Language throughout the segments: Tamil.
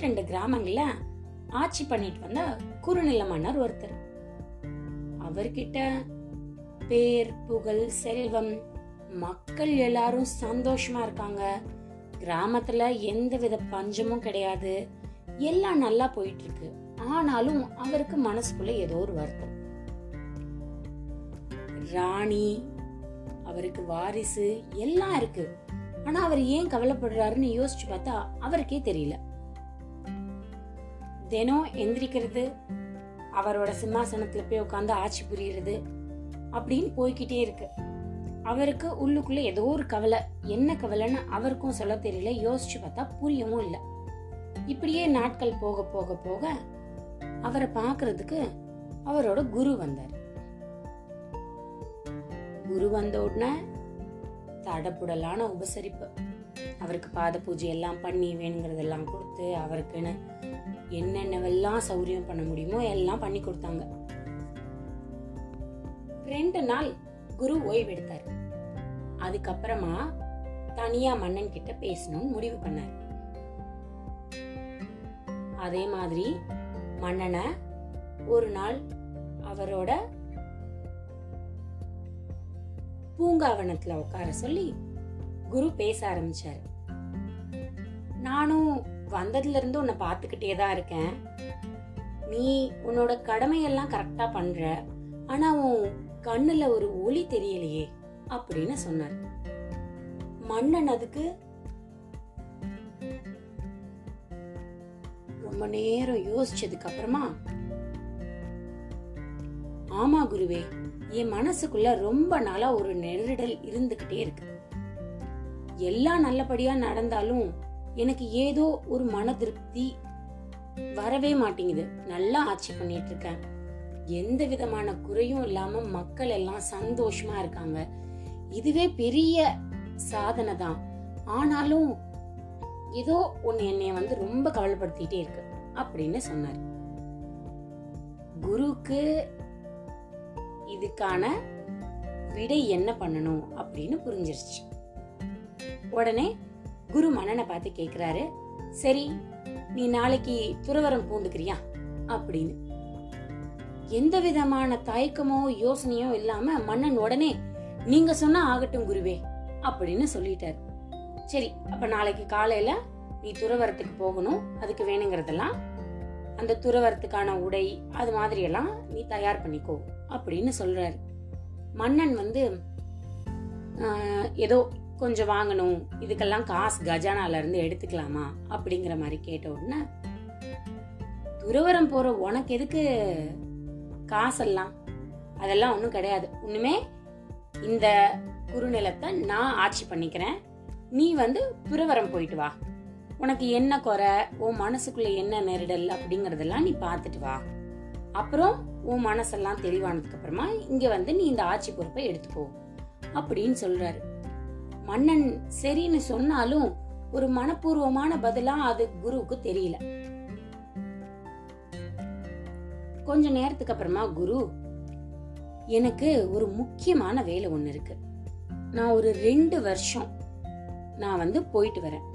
இருபத்தி ரெண்டு கிராமங்கள ஆட்சி பண்ணிட்டு வந்த குறுநில மன்னர் ஒருத்தர். அவர்கிட்ட பேர் புகழ் செல்வம் மக்கள் எல்லாரும் சந்தோஷமா இருக்காங்க. கிராமத்துல எந்த வித பஞ்சமும் கிடையாது. எல்லாம் நல்லா போயிட்டு இருக்கு ஆனாலும் அவருக்கு மனசுக்குள்ள ஏதோ ஒரு வருத்தம். ராணி அவருக்கு வாரிசு எல்லாம் இருக்கு. ஆனா அவர் ஏன் கவலைப்படுறாருன்னு யோசிச்சு பார்த்தா அவருக்கே தெரியல. தினம் எந்திரிக்கிறது அவரோட சிம்மாசனத்துல போய் உட்காந்து ஆட்சி புரியுறது அப்படின்னு போய்கிட்டே இருக்கு. அவருக்கு உள்ளுக்குள்ள ஏதோ ஒரு கவலை. என்ன கவலைன்னு அவருக்கும் சொல்ல தெரியல யோசிச்சு பார்த்தா புரியவும் இல்லை. இப்படியே நாட்கள் போக போக போக அவரை பார்க்கிறதுக்கு அவரோட குரு வந்தார். குரு வந்த உடனே தடப்புடலான உபசரிப்பு. அவருக்கு பாத பூஜை எல்லாம் பண்ணி வேணுங்கிறதெல்லாம் கொடுத்து அவருக்குன்னு என்னென்னவெல்லாம் சௌரியம் பண்ண முடியுமோ எல்லாம் பண்ணி கொடுத்தாங்க. ரெண்டு நாள் குரு ஓய்வெடுத்தார் அதுக்கப்புறமா தனியா மன்னன் கிட்ட பேசணும்னு முடிவு பண்ணார். அதே மாதிரி மன்னனை ஒரு நாள் அவரோட பூங்காவனத்துல உட்கார சொல்லி குரு பேச ஆரம்பிச்சாரு. வந்ததுலேருந்து வந்ததுல இருந்து உன்னை பார்த்துக்கிட்டே தான் இருக்கேன். நீ உன்னோட கடமையெல்லாம் கரெக்டா பண்ற. ஆனா உன் கண்ணுல ஒரு ஒளி தெரியலையே அப்படின்னு சொன்னார். மன்னன் அதுக்கு ரொம்ப நேரம் யோசிச்சதுக்கு அப்புறமா ஆமா குருவே என் மனசுக்குள்ள ரொம்ப நாளா ஒரு நெருடல் இருந்துகிட்டே இருக்கு. எல்லாம் நல்லபடியா நடந்தாலும் எனக்கு ஏதோ ஒரு மன திருப்தி வரவே மாட்டேங்குது. நல்லா ஆட்சி பண்ணிட்டு இருக்கேன் எந்த விதமான குறையும் இல்லாம மக்கள் எல்லாம் சந்தோஷமா இருக்காங்க. இதுவே பெரிய சாதனை தான். ஆனாலும் ஏதோ ஒன்னு என்னைய வந்து ரொம்ப கவலைப்படுத்திட்டே இருக்கு அப்படின்னு சொன்னார். குருக்கு இதுக்கான விடை என்ன பண்ணணும் அப்படின்னு புரிஞ்சிருச்சு. உடனே குரு மன்னனை பார்த்து கேக்குறாரு சரி நீ நாளைக்கு துறவரம் பூந்துக்கிறியா? அப்படின்னு. எந்த விதமான தயக்கமோ யோசனையோ இல்லாம மன்னன் உடனே நீங்க சொன்னா ஆகட்டும் குருவே அப்படின்னு சொல்லிட்டாரு. சரி அப்ப நாளைக்கு காலையில நீ துறவரத்துக்கு போகணும் அதுக்கு வேணுங்கிறதெல்லாம் அந்த துறவரத்துக்கான உடை அது மாதிரி எல்லாம் நீ தயார் பண்ணிக்கோ அப்படின்னு சொல்றாரு. மன்னன் வந்து ஏதோ கொஞ்சம் வாங்கணும். இதுக்கெல்லாம் காசு கஜானால இருந்து எடுத்துக்கலாமா? அப்படிங்கிற மாதிரி கேட்ட உடனே துறவரம் போற உனக்கு எதுக்கு காசெல்லாம்? அதெல்லாம் ஒன்றும் கிடையாது. ஒண்ணுமே இந்த குறுநிலத்தை நான் ஆட்சி பண்ணிக்கிறேன். நீ வந்து துறவரம் போயிட்டு வா. உனக்கு என்ன குறை? உன் மனசுக்குள்ள என்ன நெருடல்? அப்படிங்கறதெல்லாம் நீ பார்த்துட்டு வா. அப்புறம் உன் மனசெல்லாம் தெளிவானதுக்கு அப்புறமா இங்க வந்து நீ இந்த ஆட்சி பொறுப்பை எடுத்துக்கோ. அப்படின்னு சொல்றாரு. மன்னன் சரின்னு சொன்னாலும் ஒரு மனப்பூர்வமான பதிலா அது குருவுக்கு தெரியல. கொஞ்ச நேரத்துக்கு அப்புறமா குரு எனக்கு ஒரு முக்கியமான வேலை ஒண்ணு இருக்கு. நான் ஒரு ரெண்டு வருஷம் நான் வந்து போயிட்டு வரேன்.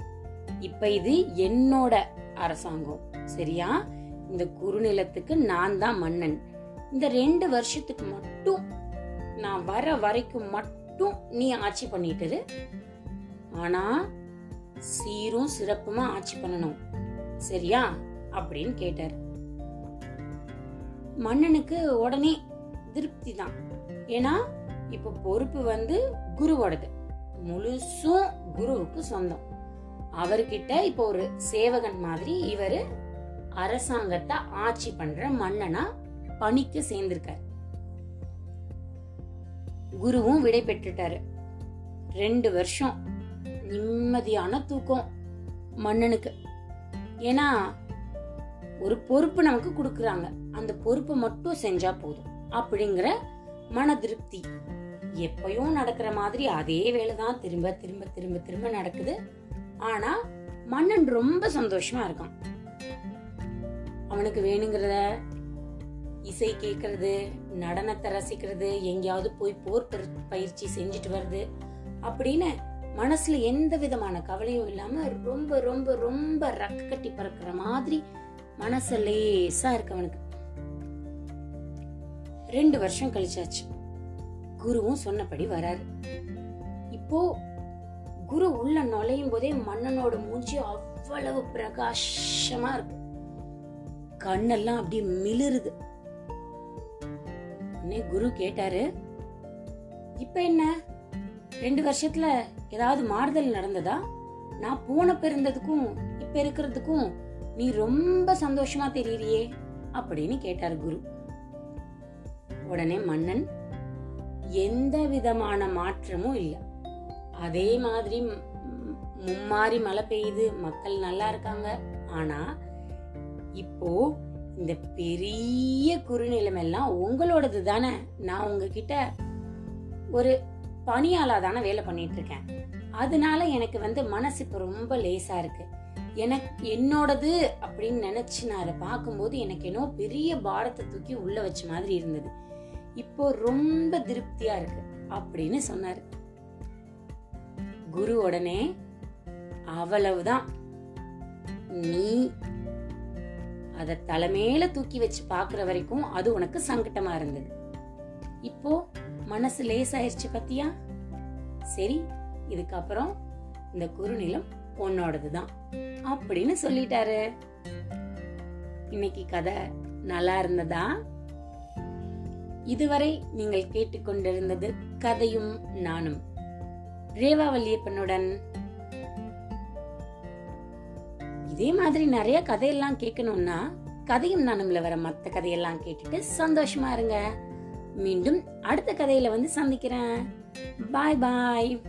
இப்ப இது என்னோட அரசாங்கம் சரியா? இந்த குறுநிலத்துக்கு நான் தான் மன்னன். இந்த ரெண்டு வருஷத்துக்கு மட்டும் நான் வர வரைக்கும் மட்டும் நீ ஆட்சி பண்ணிட்டு ஆனா சீரும் சிறப்புமா ஆட்சி பண்ணணும். சரியா? அப்படின்னு கேட்டார். மன்னனுக்கு உடனே திருப்தி தான். ஏன்னா இப்ப பொறுப்பு வந்து குருவோடது. முழுசும் குருவுக்கு சொந்தம். அவர்கிட்ட இப்ப ஒரு சேவகன் மாதிரி இவரு அரசாங்கத்தை ஆட்சி பண்ற மன்னனா பணிக்கு சேர்ந்திருக்கார். குருவும் விடை பெற்றுட்டாரு. ரெண்டு வருஷம் நிம்மதியான தூக்கம் மன்னனுக்கு. ஏன்னா ஒரு பொறுப்பு நமக்கு கொடுக்குறாங்க. அந்த பொறுப்பை மட்டும் செஞ்சா போதும். அப்படிங்கிற மன திருப்தி. எப்பயும் நடக்கிற மாதிரி அதே வேலை தான் திரும்ப திரும்ப திரும்ப திரும்ப நடக்குது. ஆனா மன்னன் ரொம்ப சந்தோஷமா இருக்கான். அவனுக்கு வேணுங்கிறத இசை கேட்கறது நடனத்தை ரசிக்கிறது எங்கேயாவது போய் போர் பயிற்சி செஞ்சுட்டு வருது அப்படின்னு மனசுல எந்த விதமான கவலையும் இல்லாம ரொம்ப ரொம்ப ரொம்ப ரக்க கட்டி பறக்கிற மாதிரி மனசு லேசா இருக்கவனுக்கு. ரெண்டு வருஷம் கழிச்சாச்சு. குருவும் சொன்னபடி வராரு. இப்போ குரு உள்ள நுழையும் போதே மன்னனோட மூஞ்சி அவ்வளவு பிரகாசமா இருக்கு. கண்ணெல்லாம் அப்படியே மிளிருது. உடனே குரு கேட்டாரு இப்ப என்ன? ரெண்டு வருஷத்துல ஏதாவது மாறுதல் நடந்ததா? நான் போன பிறந்ததுக்கும் இப்ப இருக்கிறதுக்கும் நீ ரொம்ப சந்தோஷமா தெரியறியே? அப்படின்னு கேட்டாரு குரு. உடனே மன்னன் எந்த விதமான மாற்றமும் இல்லை. அதே மாதிரி மும்மாறி மழை பெய்யுது மக்கள் நல்லா இருக்காங்க. ஆனா இப்போ இந்த பெரிய குறுநிலம் எல்லாம் உங்களோடது தானே நான் உங்ககிட்ட ஒரு பணியாளா தானே வேலை பண்ணிட்டு இருக்கேன் அதனால எனக்கு வந்து மனசு இப்ப ரொம்ப லேசா இருக்கு. எனக்கு என்னோடது அப்படின்னு நினைச்சு நான் அதை பார்க்கும்போது எனக்கு என்னோ பெரிய பாரத்தை தூக்கி உள்ள வச்ச மாதிரி இருந்தது. இப்போ ரொம்ப திருப்தியா இருக்கு அப்படின்னு சொன்னாரு. குரு உடனே அவ்வளவுதான். நீ அதை தலைமையில தூக்கி வச்சு பாக்குற வரைக்கும் அது உனக்கு சங்கட்டமா இருந்தது. இப்போ மனசு லேசாயிருச்சு பத்தியா? சரி இதுக்கப்புறம் இந்த குறுநிலம் உன்னோடதுதான் அப்படின்னு சொல்லிட்டாரு. இன்னைக்கு கதை நல்லா இருந்ததா? இதுவரை நீங்கள் கேட்டுக்கொண்டிருந்தது கதையும் நானும். ரேவா வல்லியப்பனுடன் இதே மாதிரி நிறைய கதையெல்லாம் கேட்கணும்னா கதையும் நானும்ல வர மத்த கதையெல்லாம் கேட்டுட்டு சந்தோஷமா இருங்க. மீண்டும் அடுத்த கதையில வந்து சந்திக்கிறேன். பாய் பாய்